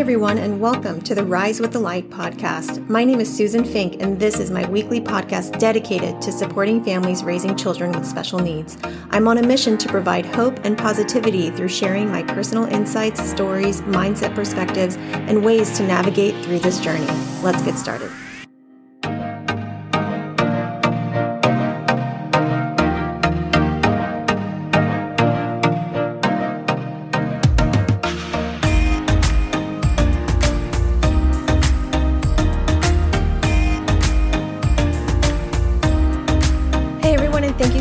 everyone, and welcome to the Rise with the Light podcast. My name is Susan Fink, and this is my weekly podcast dedicated to supporting families raising children with special needs. I'm on a mission to provide hope and positivity through sharing my personal insights, stories, mindset perspectives, and ways to navigate through this journey. Let's get started.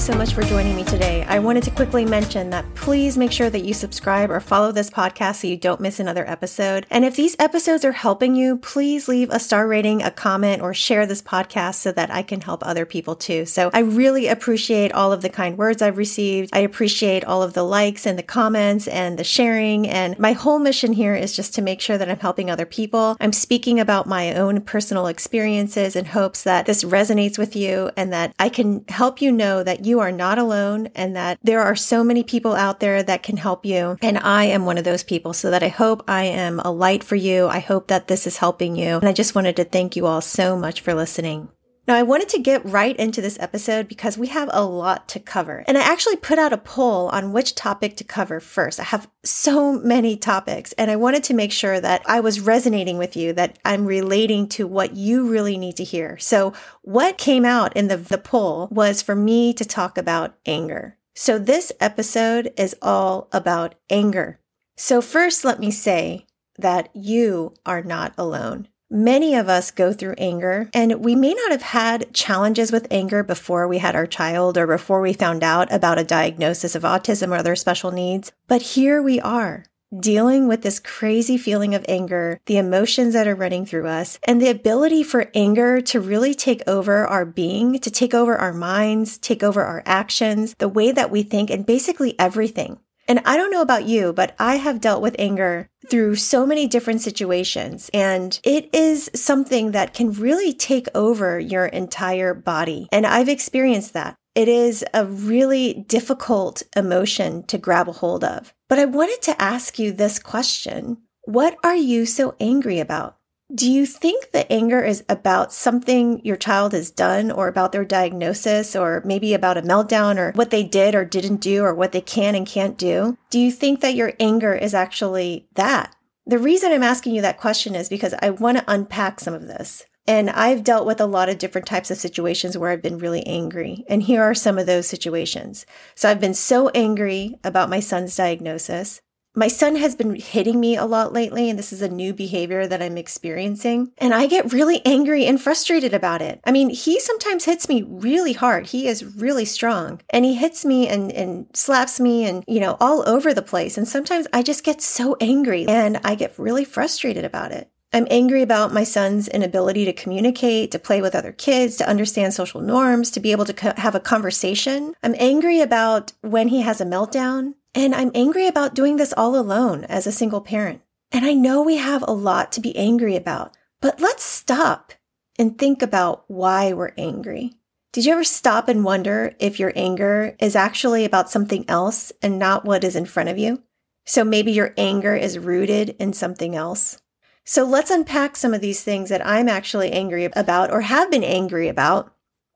So much for joining me today. I wanted to quickly mention that please make sure that you subscribe or follow this podcast so you don't miss another episode. And if these episodes are helping you, please leave a star rating, a comment, or share this podcast so that I can help other people too. So I really appreciate all of the kind words I've received. I appreciate all of the likes and the comments and the sharing. And my whole mission here is just to make sure that I'm helping other people. I'm speaking about my own personal experiences in hopes that this resonates with you and that I can help you know that you are not alone and that there are so many people out there that can help you. And I am one of those people. So that I hope I am a light for you. I hope that this is helping you. And I just wanted to thank you all so much for listening. Now, I wanted to get right into this episode because we have a lot to cover. And I actually put out a poll on which topic to cover first. I have so many topics, and I wanted to make sure that I was resonating with you, that I'm relating to what you really need to hear. So, what came out in the, the poll was for me to talk about anger. So, this episode is all about anger. So, first, let me say that you are not alone. Many of us go through anger, and we may not have had challenges with anger before we had our child or before we found out about a diagnosis of autism or other special needs. But here we are dealing with this crazy feeling of anger, the emotions that are running through us, and the ability for anger to really take over our being, to take over our minds, take over our actions, the way that we think, and basically everything. And I don't know about you, but I have dealt with anger through so many different situations. And it is something that can really take over your entire body. And I've experienced that. It is a really difficult emotion to grab a hold of. But I wanted to ask you this question. What are you so angry about? Do you think the anger is about something your child has done or about their diagnosis or maybe about a meltdown or what they did or didn't do or what they can and can't do? Do you think that your anger is actually that? The reason I'm asking you that question is because I want to unpack some of this. And I've dealt with a lot of different types of situations where I've been really angry. And here are some of those situations. So I've been so angry about my son's diagnosis. My son has been hitting me a lot lately, and this is a new behavior that I'm experiencing. And I get really angry and frustrated about it. I mean, he sometimes hits me really hard. He is really strong and he hits me and, and slaps me and, you know, all over the place. And sometimes I just get so angry and I get really frustrated about it. I'm angry about my son's inability to communicate, to play with other kids, to understand social norms, to be able to co- have a conversation. I'm angry about when he has a meltdown. And I'm angry about doing this all alone as a single parent. And I know we have a lot to be angry about, but let's stop and think about why we're angry. Did you ever stop and wonder if your anger is actually about something else and not what is in front of you? So maybe your anger is rooted in something else. So let's unpack some of these things that I'm actually angry about or have been angry about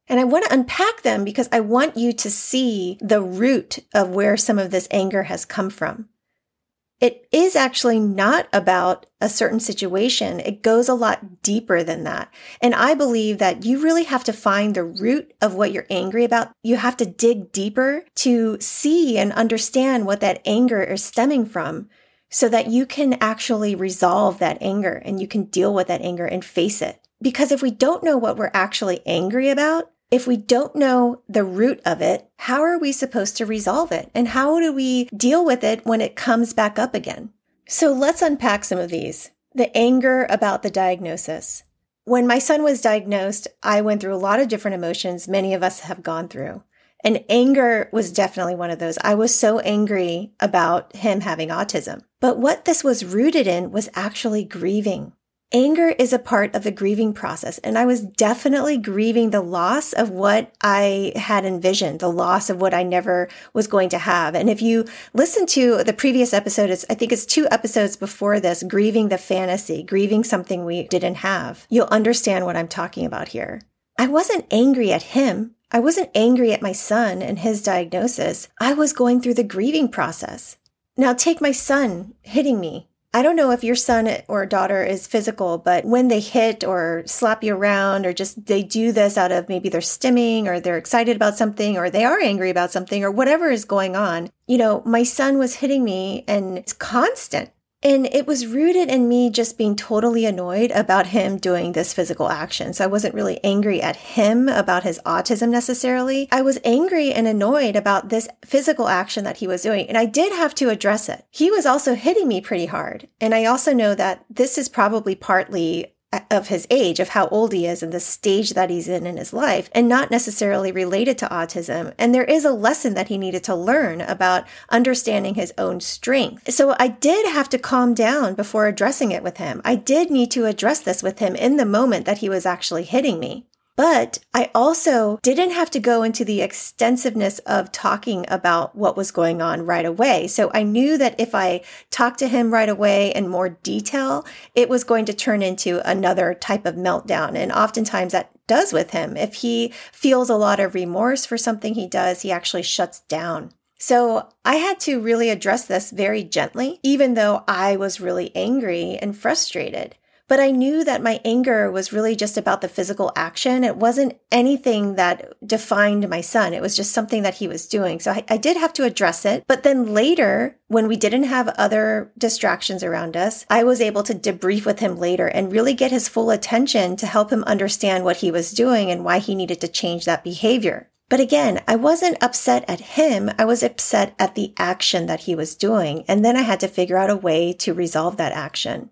and I want to unpack them because I want you to see the root of where some of this anger has come from. It is actually not about a certain situation. It goes a lot deeper than that. And I believe that you really have to find the root of what you're angry about. You have to dig deeper to see and understand what that anger is stemming from so that you can actually resolve that anger and you can deal with that anger and face it. Because if we don't know what we're actually angry about, if we don't know the root of it, how are we supposed to resolve it? And how do we deal with it when it comes back up again? So let's unpack some of these. The anger about the diagnosis. When my son was diagnosed, I went through a lot of different emotions many of us have gone through. And anger was definitely one of those. I was so angry about him having autism. But what this was rooted in was actually grieving. Anger is a part of the grieving process. And I was definitely grieving the loss of what I had envisioned, the loss of what I never was going to have. And if you listen to the previous episode, it's, I think it's two episodes before this, grieving the fantasy, grieving something we didn't have, you'll understand what I'm talking about here. I wasn't angry at him. I wasn't angry at my son and his diagnosis. I was going through the grieving process. Now take my son hitting me I don't know if your son or daughter is physical, but when they hit or slap you around or just they do this out of maybe they're stimming or they're excited about something or they are angry about something or whatever is going on. You know, my son was hitting me and it's constant. And it was rooted in me just being totally annoyed about him doing this physical action. So I wasn't really angry at him about his autism necessarily. I was angry and annoyed about this physical action that he was doing. And I did have to address it. He was also hitting me pretty hard. And I also know that this is probably partly of his age, of how old he is and the stage that he's in in his life, and not necessarily related to autism. And there is a lesson that he needed to learn about understanding his own strength. So I did have to calm down before addressing it with him. I did need to address this with him in the moment that he was actually hitting me. But I also didn't have to go into the extensiveness of talking about what was going on right away. So I knew that if I talked to him right away in more detail, it was going to turn into another type of meltdown. And oftentimes that does with him. If he feels a lot of remorse for something he does, he actually shuts down. So I had to really address this very gently, even though I was really angry and frustrated. But I knew that my anger was really just about the physical action. It wasn't anything that defined my son. It was just something that he was doing. So I, I, did have to address it. But then later, when we didn't have other distractions around us, I was able to debrief with him later and really get his full attention to help him understand what he was doing and why he needed to change that behavior. But again, I wasn't upset at him. I was upset at the action that he was doing. And then I had to figure out a way to resolve that action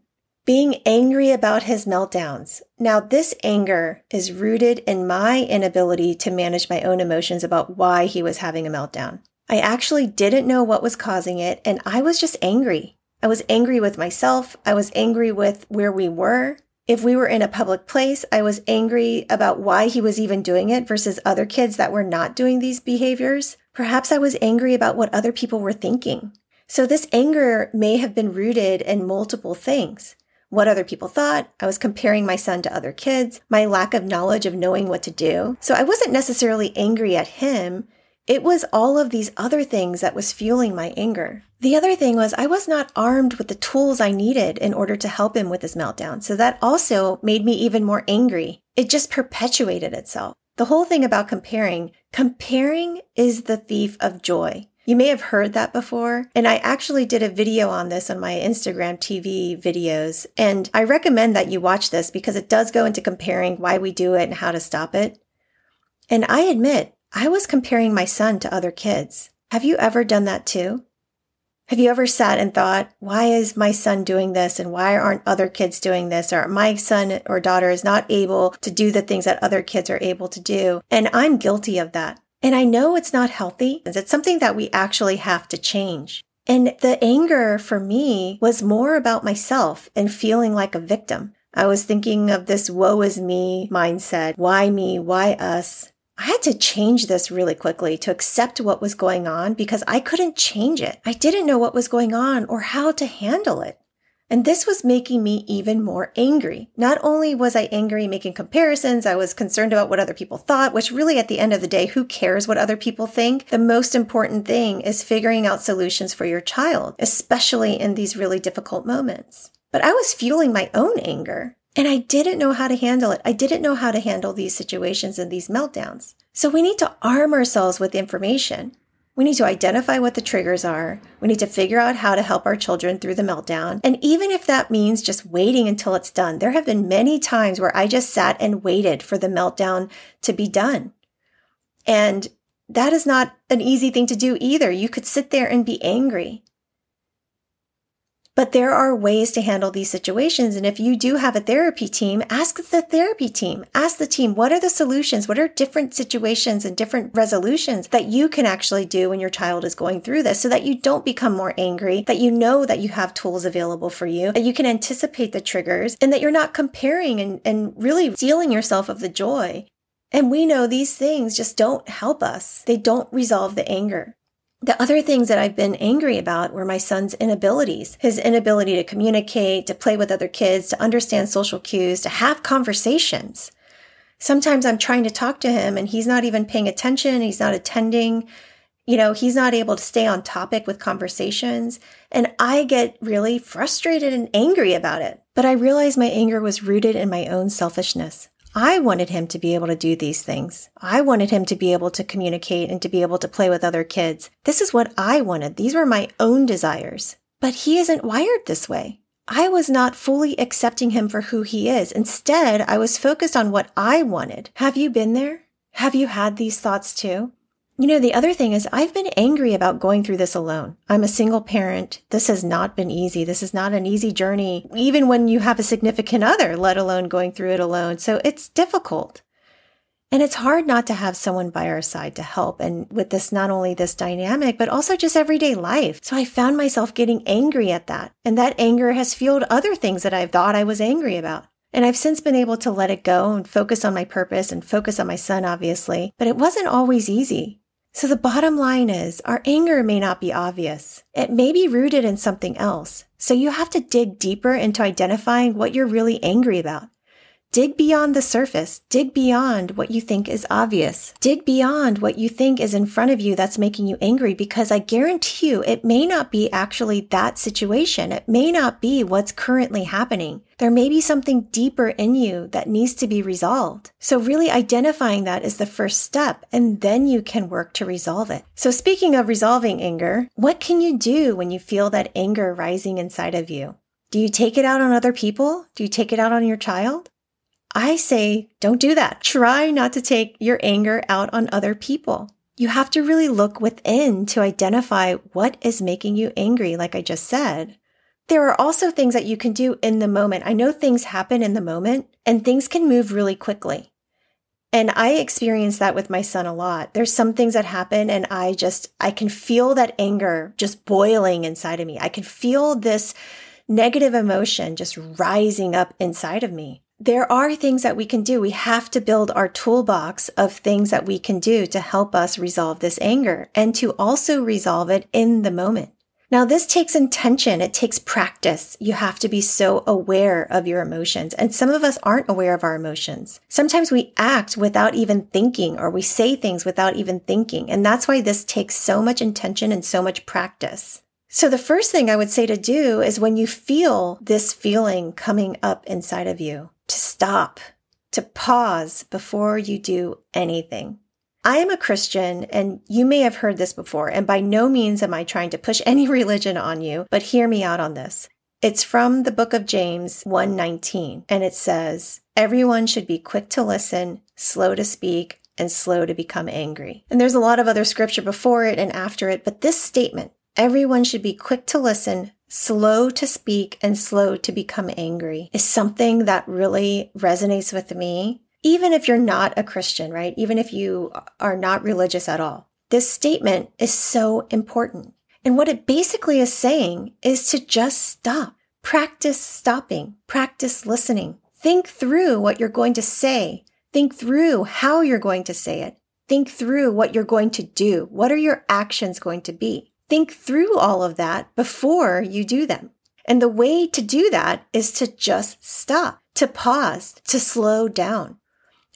being angry about his meltdowns. Now, this anger is rooted in my inability to manage my own emotions about why he was having a meltdown. I actually didn't know what was causing it, and I was just angry. I was angry with myself. I was angry with where we were. If we were in a public place, I was angry about why he was even doing it versus other kids that were not doing these behaviors. Perhaps I was angry about what other people were thinking. So this anger may have been rooted in multiple things what other people thought. I was comparing my son to other kids, my lack of knowledge of knowing what to do. So I wasn't necessarily angry at him. It was all of these other things that was fueling my anger. The other thing was I was not armed with the tools I needed in order to help him with his meltdown. So that also made me even more angry. It just perpetuated itself. The whole thing about comparing, comparing is the thief of joy. You may have heard that before. And I actually did a video on this on my Instagram TV videos. And I recommend that you watch this because it does go into comparing why we do it and how to stop it. And I admit, I was comparing my son to other kids. Have you ever done that too? Have you ever sat and thought, why is my son doing this and why aren't other kids doing this? Or my son or daughter is not able to do the things that other kids are able to do. And I'm guilty of that. And I know it's not healthy. It's something that we actually have to change. And the anger for me was more about myself and feeling like a victim. I was thinking of this woe is me mindset. Why me? Why us? I had to change this really quickly to accept what was going on because I couldn't change it. I didn't know what was going on or how to handle it. And this was making me even more angry. Not only was I angry making comparisons, I was concerned about what other people thought, which really at the end of the day, who cares what other people think? The most important thing is figuring out solutions for your child, especially in these really difficult moments. But I was fueling my own anger. And I didn't know how to handle it. I didn't know how to handle these situations and these meltdowns. So we need to arm ourselves with information. We need to identify what the triggers are. We need to figure out how to help our children through the meltdown. And even if that means just waiting until it's done, there have been many times where I just sat and waited for the meltdown to be done. And that is not an easy thing to do either. You could sit there and be angry. But there are ways to handle these situations. And if you do have a therapy team, ask the therapy team, ask the team, what are the solutions? What are different situations and different resolutions that you can actually do when your child is going through this so that you don't become more angry, that you know that you have tools available for you, that you can anticipate the triggers and that you're not comparing and, and really stealing yourself of the joy. And we know these things just don't help us. They don't resolve the anger. The other things that I've been angry about were my son's inabilities, his inability to communicate, to play with other kids, to understand social cues, to have conversations. Sometimes I'm trying to talk to him and he's not even paying attention. He's not attending. You know, he's not able to stay on topic with conversations. And I get really frustrated and angry about it. But I realize my anger was rooted in my own selfishness. I wanted him to be able to do these things. I wanted him to be able to communicate and to be able to play with other kids. This is what I wanted. These were my own desires. But he isn't wired this way. I was not fully accepting him for who he is. Instead, I was focused on what I wanted. Have you been there? Have you had these thoughts too? You know, the other thing is I've been angry about going through this alone. I'm a single parent. This has not been easy. This is not an easy journey, even when you have a significant other, let alone going through it alone. So it's difficult. And it's hard not to have someone by our side to help. And with this, not only this dynamic, but also just everyday life. So I found myself getting angry at that. And that anger has fueled other things that I thought I was angry about. And I've since been able to let it go and focus on my purpose and focus on my son, obviously. But it wasn't always easy. So the bottom line is our anger may not be obvious. It may be rooted in something else. So you have to dig deeper into identifying what you're really angry about. Dig beyond the surface. Dig beyond what you think is obvious. Dig beyond what you think is in front of you that's making you angry because I guarantee you it may not be actually that situation. It may not be what's currently happening. There may be something deeper in you that needs to be resolved. So really identifying that is the first step and then you can work to resolve it. So speaking of resolving anger, what can you do when you feel that anger rising inside of you? Do you take it out on other people? Do you take it out on your child? I say, don't do that. Try not to take your anger out on other people. You have to really look within to identify what is making you angry, like I just said. There are also things that you can do in the moment. I know things happen in the moment and things can move really quickly. And I experience that with my son a lot. There's some things that happen and I just, I can feel that anger just boiling inside of me. I can feel this negative emotion just rising up inside of me there are things that we can do. We have to build our toolbox of things that we can do to help us resolve this anger and to also resolve it in the moment. Now, this takes intention. It takes practice. You have to be so aware of your emotions. And some of us aren't aware of our emotions. Sometimes we act without even thinking or we say things without even thinking. And that's why this takes so much intention and so much practice. So the first thing I would say to do is when you feel this feeling coming up inside of you, to stop, to pause before you do anything. I am a Christian and you may have heard this before, and by no means am I trying to push any religion on you, but hear me out on this. It's from the book of James 119 and it says, everyone should be quick to listen, slow to speak, and slow to become angry. And there's a lot of other scripture before it and after it, but this statement, everyone should be quick to listen, slow to speak and slow to become angry is something that really resonates with me. Even if you're not a Christian, right? Even if you are not religious at all, this statement is so important. And what it basically is saying is to just stop. Practice stopping. Practice listening. Think through what you're going to say. Think through how you're going to say it. Think through what you're going to do. What are your actions going to be? Think through all of that before you do them. And the way to do that is to just stop, to pause, to slow down.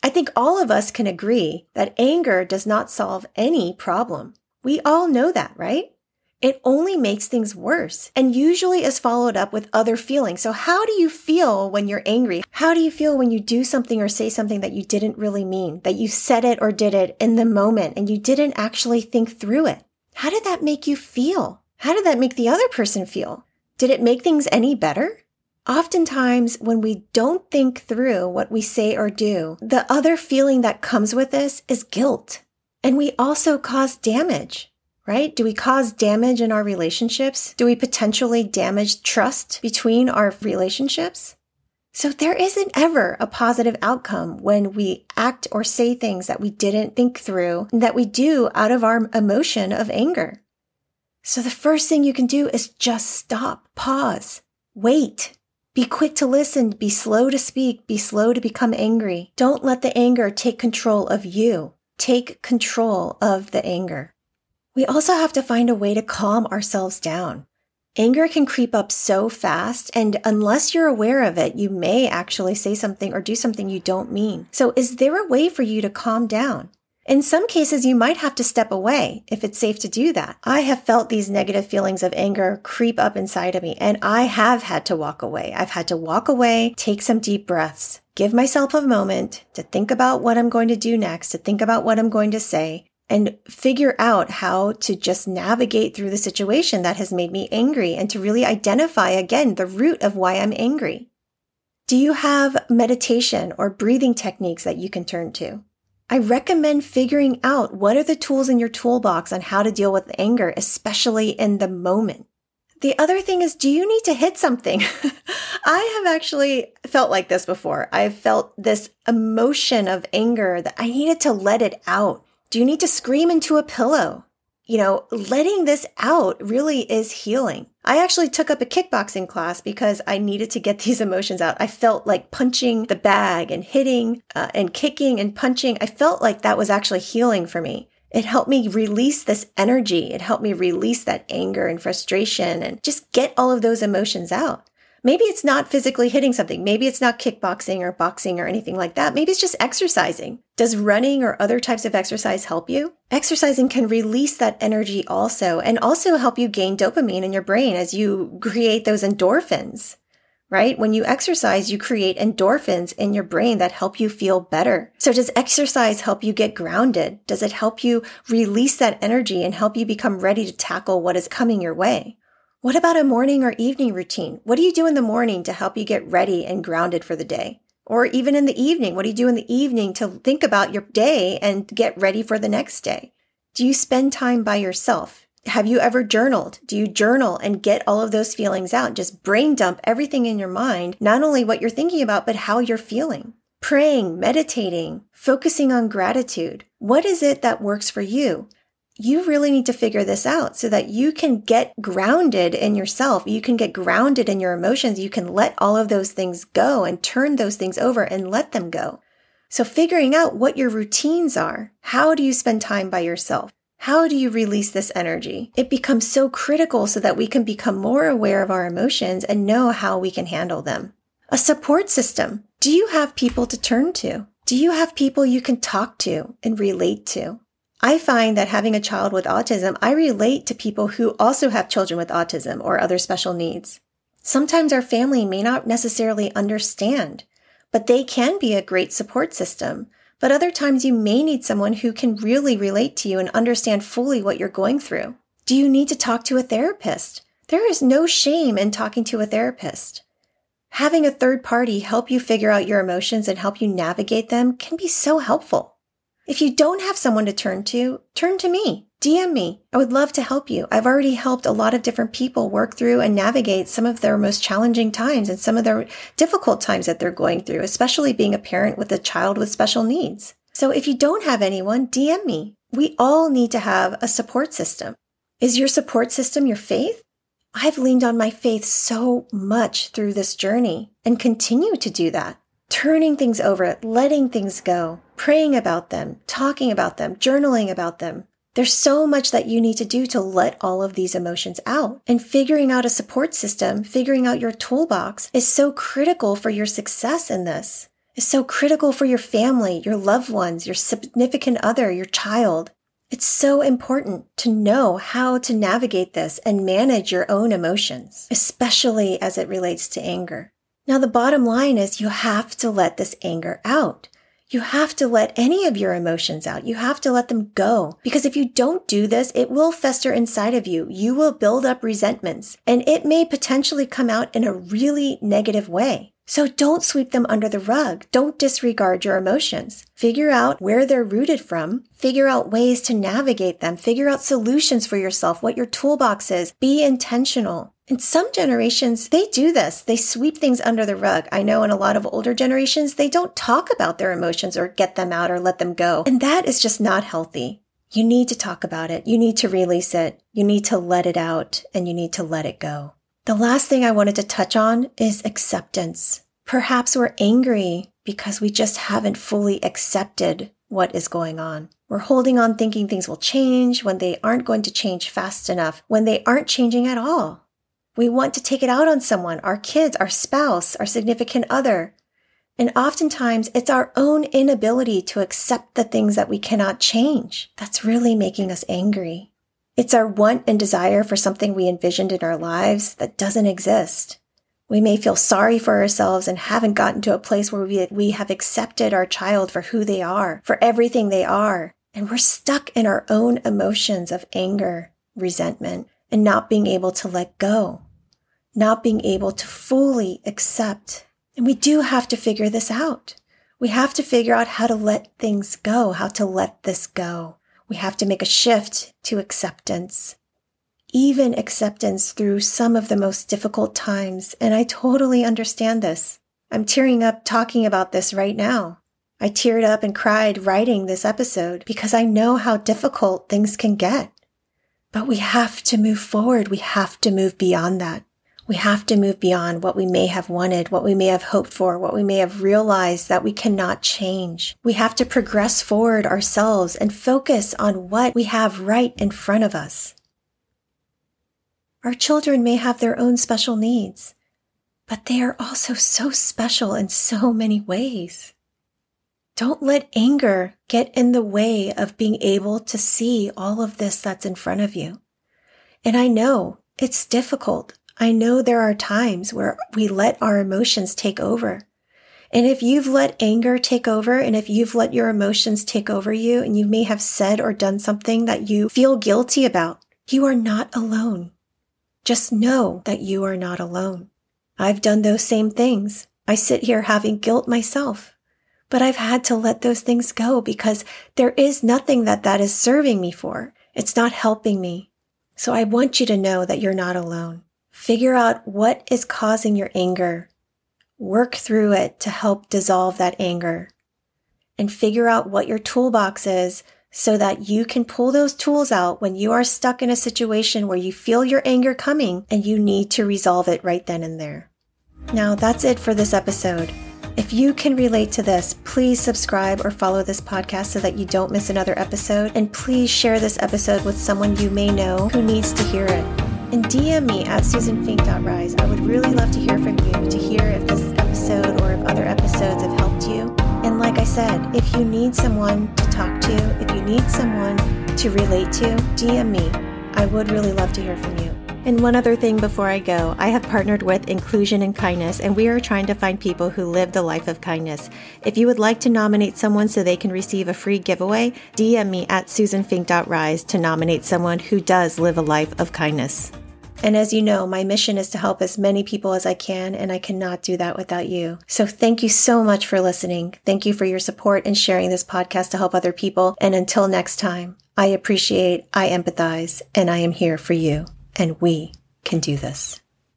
I think all of us can agree that anger does not solve any problem. We all know that, right? It only makes things worse and usually is followed up with other feelings. So how do you feel when you're angry? How do you feel when you do something or say something that you didn't really mean, that you said it or did it in the moment and you didn't actually think through it? How did that make you feel? How did that make the other person feel? Did it make things any better? Oftentimes, when we don't think through what we say or do, the other feeling that comes with this is guilt. And we also cause damage. right? Do we cause damage in our relationships? Do we potentially damage trust between our relationships? So there isn't ever a positive outcome when we act or say things that we didn't think through that we do out of our emotion of anger. So the first thing you can do is just stop, pause, wait, be quick to listen, be slow to speak, be slow to become angry. Don't let the anger take control of you. Take control of the anger. We also have to find a way to calm ourselves down. Anger can creep up so fast, and unless you're aware of it, you may actually say something or do something you don't mean. So, is there a way for you to calm down? In some cases, you might have to step away if it's safe to do that. I have felt these negative feelings of anger creep up inside of me, and I have had to walk away. I've had to walk away, take some deep breaths, give myself a moment to think about what I'm going to do next, to think about what I'm going to say, and figure out how to just navigate through the situation that has made me angry and to really identify again the root of why I'm angry. Do you have meditation or breathing techniques that you can turn to? I recommend figuring out what are the tools in your toolbox on how to deal with anger, especially in the moment. The other thing is, do you need to hit something? I have actually felt like this before. I've felt this emotion of anger that I needed to let it out. Do you need to scream into a pillow? You know, letting this out really is healing. I actually took up a kickboxing class because I needed to get these emotions out. I felt like punching the bag and hitting uh, and kicking and punching. I felt like that was actually healing for me. It helped me release this energy. It helped me release that anger and frustration and just get all of those emotions out. Maybe it's not physically hitting something. Maybe it's not kickboxing or boxing or anything like that. Maybe it's just exercising. Does running or other types of exercise help you? Exercising can release that energy also and also help you gain dopamine in your brain as you create those endorphins right? When you exercise, you create endorphins in your brain that help you feel better. So does exercise help you get grounded? Does it help you release that energy and help you become ready to tackle what is coming your way? What about a morning or evening routine? What do you do in the morning to help you get ready and grounded for the day? Or even in the evening, what do you do in the evening to think about your day and get ready for the next day? Do you spend time by yourself? Have you ever journaled? Do you journal and get all of those feelings out? Just brain dump everything in your mind, not only what you're thinking about, but how you're feeling. Praying, meditating, focusing on gratitude. What is it that works for you? You really need to figure this out so that you can get grounded in yourself. You can get grounded in your emotions. You can let all of those things go and turn those things over and let them go. So figuring out what your routines are. How do you spend time by yourself? How do you release this energy? It becomes so critical so that we can become more aware of our emotions and know how we can handle them. A support system. Do you have people to turn to? Do you have people you can talk to and relate to? I find that having a child with autism, I relate to people who also have children with autism or other special needs. Sometimes our family may not necessarily understand, but they can be a great support system. But other times you may need someone who can really relate to you and understand fully what you're going through. Do you need to talk to a therapist? There is no shame in talking to a therapist. Having a third party help you figure out your emotions and help you navigate them can be so helpful. If you don't have someone to turn to, turn to me. DM me. I would love to help you. I've already helped a lot of different people work through and navigate some of their most challenging times and some of their difficult times that they're going through, especially being a parent with a child with special needs. So if you don't have anyone, DM me. We all need to have a support system. Is your support system your faith? I've leaned on my faith so much through this journey and continue to do that turning things over, letting things go, praying about them, talking about them, journaling about them. There's so much that you need to do to let all of these emotions out. And figuring out a support system, figuring out your toolbox is so critical for your success in this. It's so critical for your family, your loved ones, your significant other, your child. It's so important to know how to navigate this and manage your own emotions, especially as it relates to anger. Now, the bottom line is you have to let this anger out. You have to let any of your emotions out. You have to let them go. Because if you don't do this, it will fester inside of you. You will build up resentments and it may potentially come out in a really negative way. So don't sweep them under the rug. Don't disregard your emotions. Figure out where they're rooted from. Figure out ways to navigate them. Figure out solutions for yourself, what your toolbox is. Be intentional. In some generations, they do this. They sweep things under the rug. I know in a lot of older generations, they don't talk about their emotions or get them out or let them go. And that is just not healthy. You need to talk about it. You need to release it. You need to let it out and you need to let it go. The last thing I wanted to touch on is acceptance. Perhaps we're angry because we just haven't fully accepted what is going on. We're holding on thinking things will change when they aren't going to change fast enough, when they aren't changing at all. We want to take it out on someone, our kids, our spouse, our significant other. And oftentimes it's our own inability to accept the things that we cannot change that's really making us angry. It's our want and desire for something we envisioned in our lives that doesn't exist. We may feel sorry for ourselves and haven't gotten to a place where we, we have accepted our child for who they are, for everything they are. And we're stuck in our own emotions of anger, resentment, and not being able to let go, not being able to fully accept. And we do have to figure this out. We have to figure out how to let things go, how to let this go. We have to make a shift to acceptance, even acceptance through some of the most difficult times. And I totally understand this. I'm tearing up talking about this right now. I teared up and cried writing this episode because I know how difficult things can get. But we have to move forward. We have to move beyond that. We have to move beyond what we may have wanted, what we may have hoped for, what we may have realized that we cannot change. We have to progress forward ourselves and focus on what we have right in front of us. Our children may have their own special needs, but they are also so special in so many ways. Don't let anger get in the way of being able to see all of this that's in front of you. And I know it's difficult. I know there are times where we let our emotions take over. And if you've let anger take over and if you've let your emotions take over you and you may have said or done something that you feel guilty about, you are not alone. Just know that you are not alone. I've done those same things. I sit here having guilt myself, but I've had to let those things go because there is nothing that that is serving me for. It's not helping me. So I want you to know that you're not alone. Figure out what is causing your anger. Work through it to help dissolve that anger. And figure out what your toolbox is so that you can pull those tools out when you are stuck in a situation where you feel your anger coming and you need to resolve it right then and there. Now, that's it for this episode. If you can relate to this, please subscribe or follow this podcast so that you don't miss another episode. And please share this episode with someone you may know who needs to hear it and DM me at susanfink.rise. I would really love to hear from you to hear if this episode or if other episodes have helped you. And like I said, if you need someone to talk to, if you need someone to relate to, DM me. I would really love to hear from you. And one other thing before I go, I have partnered with Inclusion and Kindness, and we are trying to find people who live the life of kindness. If you would like to nominate someone so they can receive a free giveaway, DM me at susanfink.rise to nominate someone who does live a life of kindness. And as you know, my mission is to help as many people as I can, and I cannot do that without you. So thank you so much for listening. Thank you for your support and sharing this podcast to help other people. And until next time, I appreciate, I empathize, and I am here for you. And we can do this.